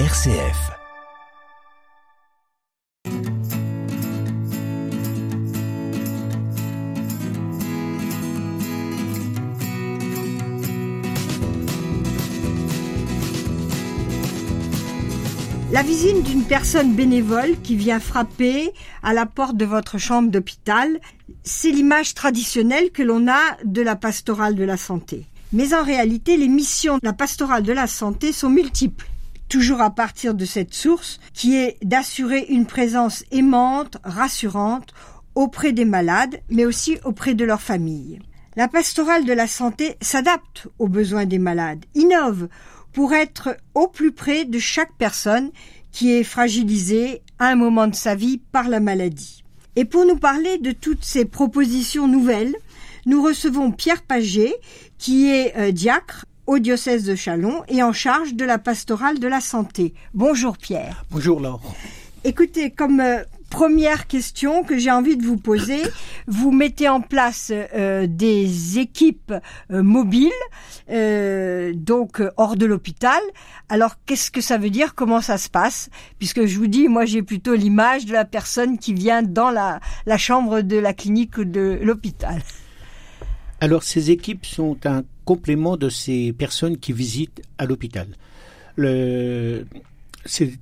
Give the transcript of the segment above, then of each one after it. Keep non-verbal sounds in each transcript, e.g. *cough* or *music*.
RCF. La visite d'une personne bénévole qui vient frapper à la porte de votre chambre d'hôpital, c'est l'image traditionnelle que l'on a de la pastorale de la santé. Mais en réalité, les missions de la pastorale de la santé sont multiples. Toujours à partir de cette source qui est d'assurer une présence aimante, rassurante auprès des malades, mais aussi auprès de leur famille. La pastorale de la santé s'adapte aux besoins des malades, innove pour être au plus près de chaque personne qui est fragilisée à un moment de sa vie par la maladie. Et pour nous parler de toutes ces propositions nouvelles, nous recevons Pierre Paget, qui est euh, diacre au diocèse de Chalon et en charge de la pastorale de la santé. Bonjour Pierre. Bonjour Laure. Écoutez, comme euh, première question que j'ai envie de vous poser, *coughs* vous mettez en place euh, des équipes euh, mobiles, donc hors de l'hôpital. Alors qu'est-ce que ça veut dire? Comment ça se passe? Puisque je vous dis, moi j'ai plutôt l'image de la personne qui vient dans la, la chambre de la clinique ou de l'hôpital. Alors ces équipes sont un complément de ces personnes qui visitent à l'hôpital. C'est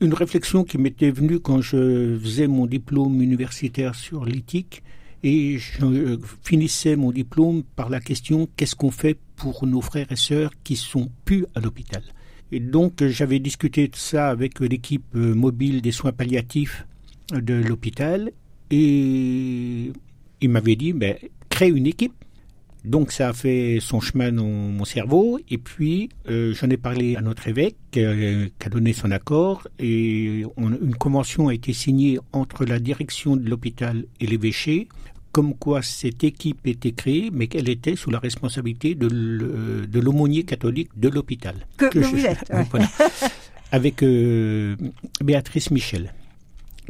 une réflexion qui m'était venue quand je faisais mon diplôme universitaire sur l'éthique et je finissais mon diplôme par la question qu'est-ce qu'on fait pour nos frères et sœurs qui sont plus à l'hôpital? Et donc j'avais discuté de ça avec l'équipe mobile des soins palliatifs de l'hôpital et il m'avait dit ben, crée une équipe donc ça a fait son chemin dans mon cerveau et puis euh, j'en ai parlé à notre évêque euh, qui a donné son accord et une convention a été signée entre la direction de l'hôpital et l'évêché comme quoi cette équipe était créée mais qu'elle était sous la responsabilité de l'aumônier catholique de l'hôpital. Que, vous êtes. avec euh, Béatrice Michel.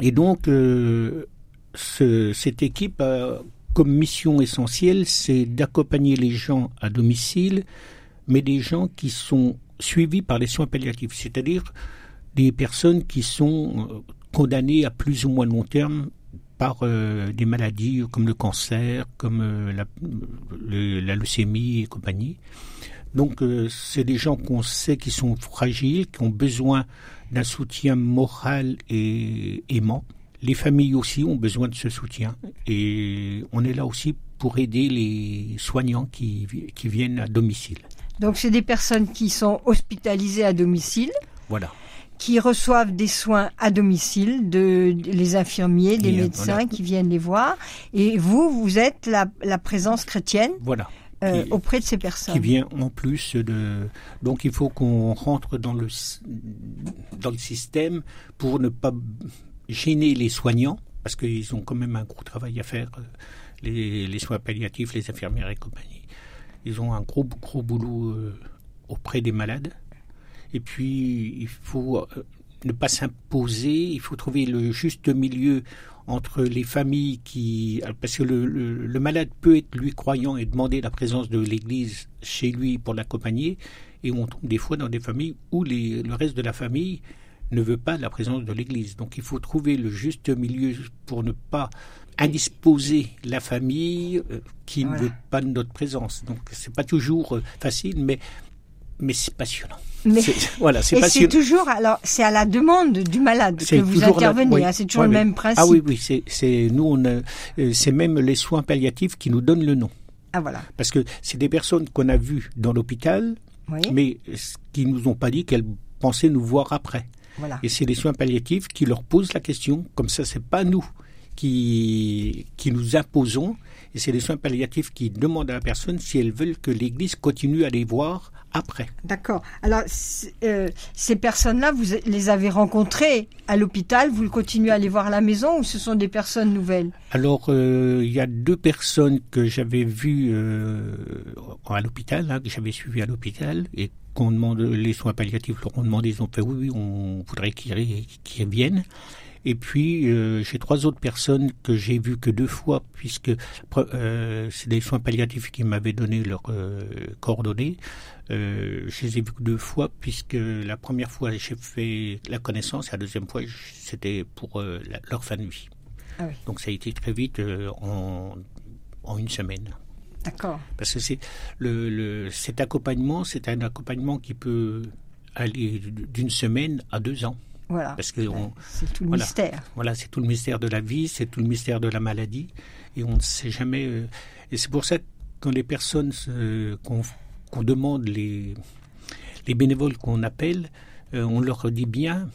Et donc ce, cette équipe a comme mission essentielle, c'est d'accompagner les gens à domicile, mais des gens qui sont suivis par les soins palliatifs, c'est-à-dire des personnes qui sont euh, condamnées à plus ou moins long terme par euh, des maladies comme le cancer, comme euh, la, leucémie et compagnie. Donc c'est des gens qu'on sait qui sont fragiles, qui ont besoin d'un soutien moral et aimant. Les familles aussi ont besoin de ce soutien et on est là aussi pour aider les soignants qui, qui viennent à domicile. Donc c'est des personnes qui sont hospitalisées à domicile. Voilà qui reçoivent des soins à domicile, de, les infirmiers, des médecins qui viennent les voir. Et vous, vous êtes la, la présence chrétienne. Voilà. Euh, auprès de ces personnes. Qui vient en plus de. Donc il faut qu'on rentre dans le dans le système pour ne pas gêner les soignants, parce qu'ils ont quand même un gros travail à faire, euh, les, soins palliatifs, les infirmières et compagnie. Ils ont un gros, gros boulot euh, auprès des malades. Et puis, il faut euh, ne pas s'imposer, il faut trouver le juste milieu entre les familles qui... Parce que le, malade peut être, lui, croyant et demander la présence de l'Église chez lui pour l'accompagner. Et on tombe des fois dans des familles où les, le reste de la famille ne veut pas la présence de l'Église. Donc il faut trouver le juste milieu pour ne pas indisposer la famille euh, qui ne veut pas de notre présence. Donc c'est pas toujours euh, facile, mais mais c'est passionnant. Mais *laughs* voilà, c'est passionnant. c'est toujours alors c'est à la demande du malade que vous intervenez. Hein, c'est toujours le même principe. Ah oui, oui, c'est nous on euh, c'est même les soins palliatifs qui nous donnent le nom. Ah voilà. Parce que c'est des personnes qu'on a vues dans l'hôpital, mais qui nous ont pas dit qu'elles pensaient nous voir après. Et c'est les soins palliatifs qui leur posent la question. Comme ça, c'est pas nous qui, qui nous imposons. Et c'est les soins palliatifs qui demandent à la personne si elles veulent que l'Église continue à les voir après. D'accord. Alors, euh, ces personnes-là, vous les avez rencontrées à l'hôpital, vous continuez à les voir à la maison ou ce sont des personnes nouvelles? Alors, euh, il y a deux personnes que j'avais vues euh, à l'hôpital, hein, que j'avais suivies à l'hôpital et qu'on demande, les soins palliatifs leur ont demandé, ils ont fait oui, oui, on voudrait qu'ils viennent. Et puis, euh, j'ai trois autres personnes que j'ai vues que deux fois, puisque euh, c'est des soins palliatifs qui m'avaient donné leurs euh, coordonnées. Euh, je les ai vues que deux fois, puisque la première fois, j'ai fait la connaissance, et la deuxième fois, c'était pour euh, la, leur fin de vie. Ah oui. Donc, ça a été très vite euh, en, en une semaine. D'accord. Parce que c'est le, le, cet accompagnement, c'est un accompagnement qui peut aller d'une semaine à deux ans. Voilà. Parce que on, c'est tout le voilà. mystère. Voilà, c'est tout le mystère de la vie, c'est tout le mystère de la maladie, et on ne sait jamais. euh, et c'est pour ça que quand les personnes euh, qu'on qu'on demande les les bénévoles qu'on appelle, euh, on leur dit bien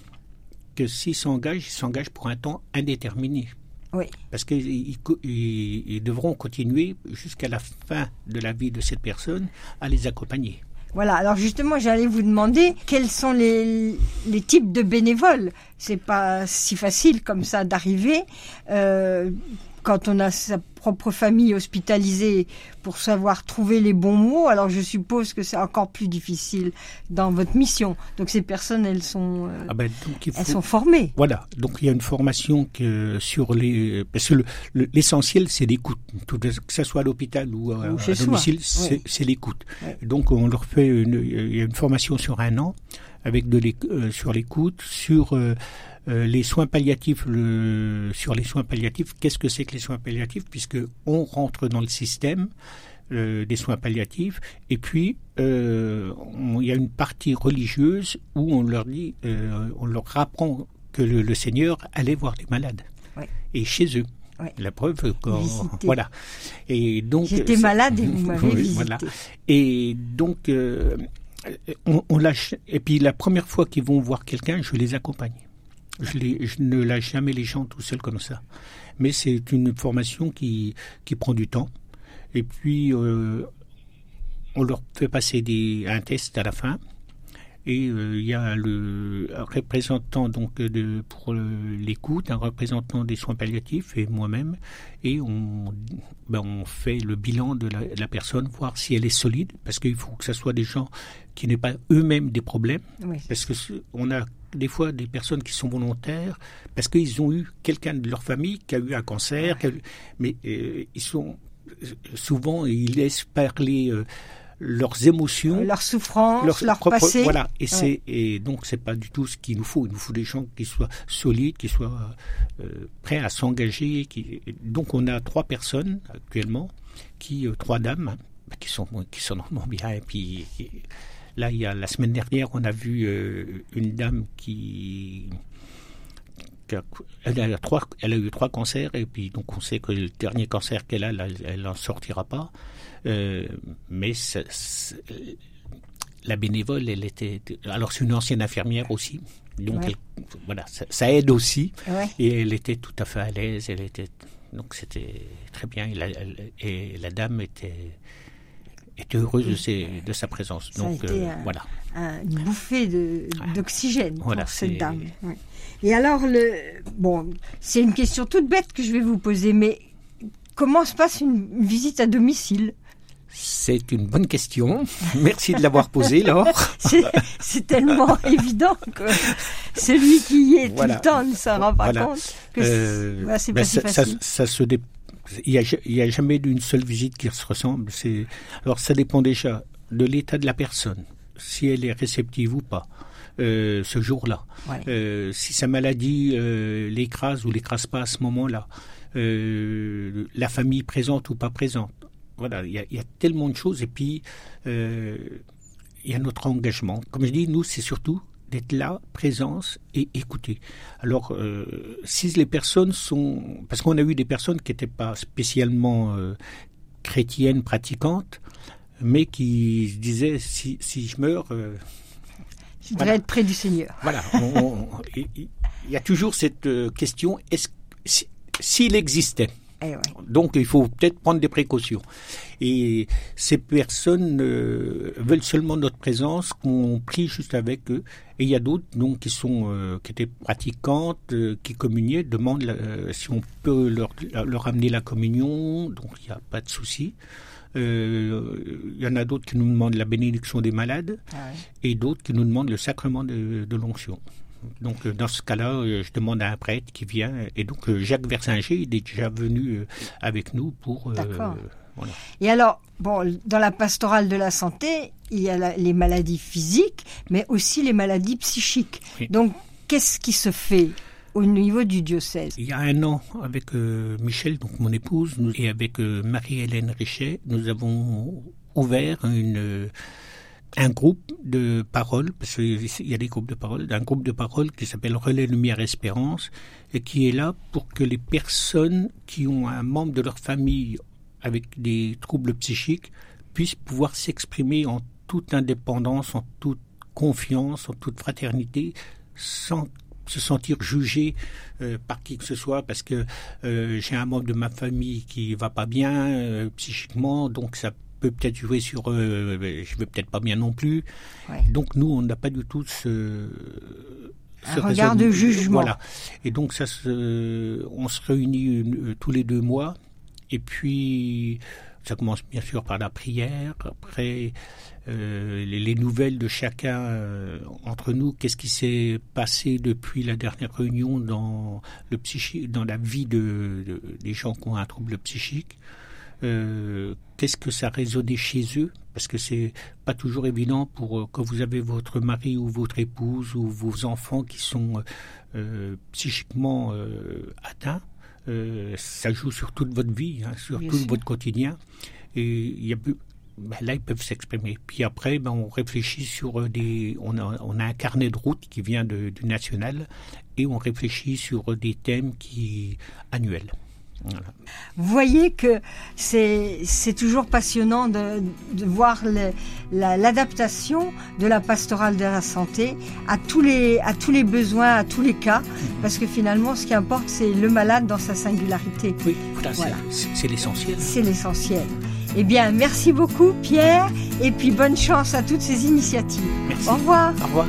que s'ils s'engagent, ils s'engagent pour un temps indéterminé. Oui. Parce qu'ils ils, ils- ils devront continuer jusqu'à la fin de la vie de cette personne à les accompagner. Voilà, alors justement, j'allais vous demander quels sont les, les types de bénévoles? C'est pas si facile comme ça d'arriver. Euh, quand on a sa propre famille hospitalisée pour savoir trouver les bons mots, alors je suppose que c'est encore plus difficile dans votre mission. Donc ces personnes, elles sont, euh, Ah ben, donc il faut... elles sont formées. Voilà, donc il y a une formation que sur les parce que le- le- l'essentiel c'est l'écoute, que ce soit à l'hôpital ou à, Ou chez à domicile, c'est oui. l'écoute. Oui. Donc on leur fait une, il y a une formation sur un an avec de euh, sur l'écoute, sur euh, euh, les soins palliatifs, le, sur les soins palliatifs. Qu'est-ce que c'est que les soins palliatifs Puisque on rentre dans le système euh, des soins palliatifs et puis euh, on- il y a une partie religieuse où on leur dit, on leur apprend que le, le Seigneur allait voir les malades et chez eux. La preuve, voilà. Et donc J'étais malade et vous *laughs* m'avez visité. voilà. Et donc, on, on lâche. Et puis la première fois qu'ils vont voir quelqu'un, je les accompagne. Je, ne lâche jamais les gens tout seuls comme ça. Mais c'est une formation qui, qui prend du temps. Et puis, euh, on leur fait passer des, un test à la fin. Et euh, il y a le un représentant donc de, pour le- l'écoute, un représentant des soins palliatifs et moi-même, et on, ben, on fait le bilan de la, de la personne, voir si elle est solide, parce qu'il faut que ce soit des gens qui n'aient pas eux-mêmes des problèmes, Oui. parce que ce- on a des fois des personnes qui sont volontaires parce qu'ils ont eu quelqu'un de leur famille qui a eu un cancer, eu- mais euh, ils sont souvent ils laissent parler euh, leurs émotions, Leur souffrance, leur, leur propre- passé. Voilà, et Ouais. c'est et donc c'est pas du tout ce qu'il nous faut. Il nous faut des gens qui soient solides, qui soient euh, prêts à s'engager. Qui donc on a trois personnes actuellement, qui euh, trois dames hein, qui sont qui sont normalement bien. Et puis là il y a la semaine dernière on a vu euh, une dame qui qui a- elle a, trois, elle a eu trois cancers et puis donc on sait que le dernier cancer qu'elle a, là, elle n'en sortira pas. Euh, mais la bénévole, elle était. Alors c'est une ancienne infirmière aussi, donc Ouais. elle- voilà, ça, ça aide aussi. Ouais. Et elle était tout à fait à l'aise. Elle était donc c'était très bien. Et la, elle- et la dame était était heureuse de, ses, de sa présence. Ça a Donc été euh, un- voilà. un- une bouffée de- d'oxygène pour cette dame. Ouais. Et alors, le, bon, c'est une question toute bête que je vais vous poser, mais comment se passe une, une visite à domicile? C'est une bonne question. *laughs* Merci de l'avoir posée, Laure. *laughs* C'est tellement *laughs* évident que celui qui y est Voilà. tout le temps ne s'en rend pas Voilà. compte que Euh, ben, si ça, ça se dé- il y a, jamais d'une seule visite qui se ressemble. Alors ça dépend déjà de l'état de la personne, si elle est réceptive ou pas. euh, ce jour-là. Ouais. Euh, si sa maladie euh, l'écrase ou l'écrase pas à ce moment-là. La famille présente ou pas présente. Voilà, il y a, il y a tellement de choses. Et puis, il y a notre engagement. Comme je dis, nous, c'est surtout d'être là, présence et écouter. Alors, euh, si les personnes sont... Parce qu'on a eu des personnes qui n'étaient pas spécialement euh, chrétiennes, pratiquantes, mais qui se disaient, si, si je meurs... euh, Je voilà. être près du Seigneur. voilà, il y a toujours cette question, est-ce si- s'il existait Eh ouais. donc il faut peut-être prendre des précautions. Et ces personnes euh, veulent seulement notre présence, qu'on prie juste avec eux. Et il y a d'autres donc qui sont euh, qui étaient pratiquantes, euh, qui communiaient, demandent la- si on peut leur, leur amener la communion. Donc il n'y a pas de souci. Il y en a d'autres qui nous demandent la bénédiction des malades Ah ouais. et d'autres qui nous demandent le sacrement de, de l'onction. Donc euh, dans ce cas-là, euh, je demande à un prêtre qui vient. Et donc euh, Jacques Versinger, il est déjà venu avec nous pour. Voilà. Et alors, bon, dans la pastorale de la santé, il y a les maladies physiques, mais aussi les maladies psychiques. Donc, qu'est-ce qui se fait au niveau du diocèse? Il y a un an, avec Michel, donc mon épouse, nous, et avec Marie-Hélène Richet, nous avons ouvert une un groupe de parole, parce qu'il y a des groupes de parole, un groupe de parole qui s'appelle Relais Lumière Espérance, et qui est là pour que les personnes qui ont un membre de leur famille avec des troubles psychiques puissent pouvoir s'exprimer en toute indépendance, en toute confiance, en toute fraternité, sans se sentir jugé euh, par qui que ce soit parce que euh, j'ai un membre de ma famille qui va pas bien euh, psychiquement donc ça peut peut-être jouer sur euh, je vais peut-être pas bien non plus. Donc nous, on n'a pas du tout ce, ce un regard de jugement. Voilà. Et donc ça, se, on se réunit euh, tous les deux mois. Et puis ça commence bien sûr par la prière. Après euh, les, les, nouvelles de chacun euh, entre nous. Qu'est-ce qui s'est passé depuis la dernière réunion dans le psychique, dans la vie de, de, des gens qui ont un trouble psychique. Euh, qu'est-ce que ça résonnait chez eux? Parce que c'est pas toujours évident pour euh, quand vous avez votre mari ou votre épouse ou vos enfants qui sont euh, psychiquement atteints. ça joue sur toute votre vie, hein, sur tout votre quotidien. Et il y a ben là, ils peuvent s'exprimer. Puis après, ben, on réfléchit sur des. On a, on a un carnet de route qui vient de, du national et on réfléchit sur des thèmes qui annuels. Vous voyez que c'est toujours passionnant de, de voir l'adaptation de la pastorale de la santé à tous, les, à tous les besoins, à tous les cas, parce que finalement, ce qui importe, c'est le malade dans sa singularité. Oui, voilà. c'est l'essentiel. C'est l'essentiel. Eh bien, merci beaucoup, Pierre, et puis bonne chance à toutes ces initiatives. Merci. Au revoir. Au revoir.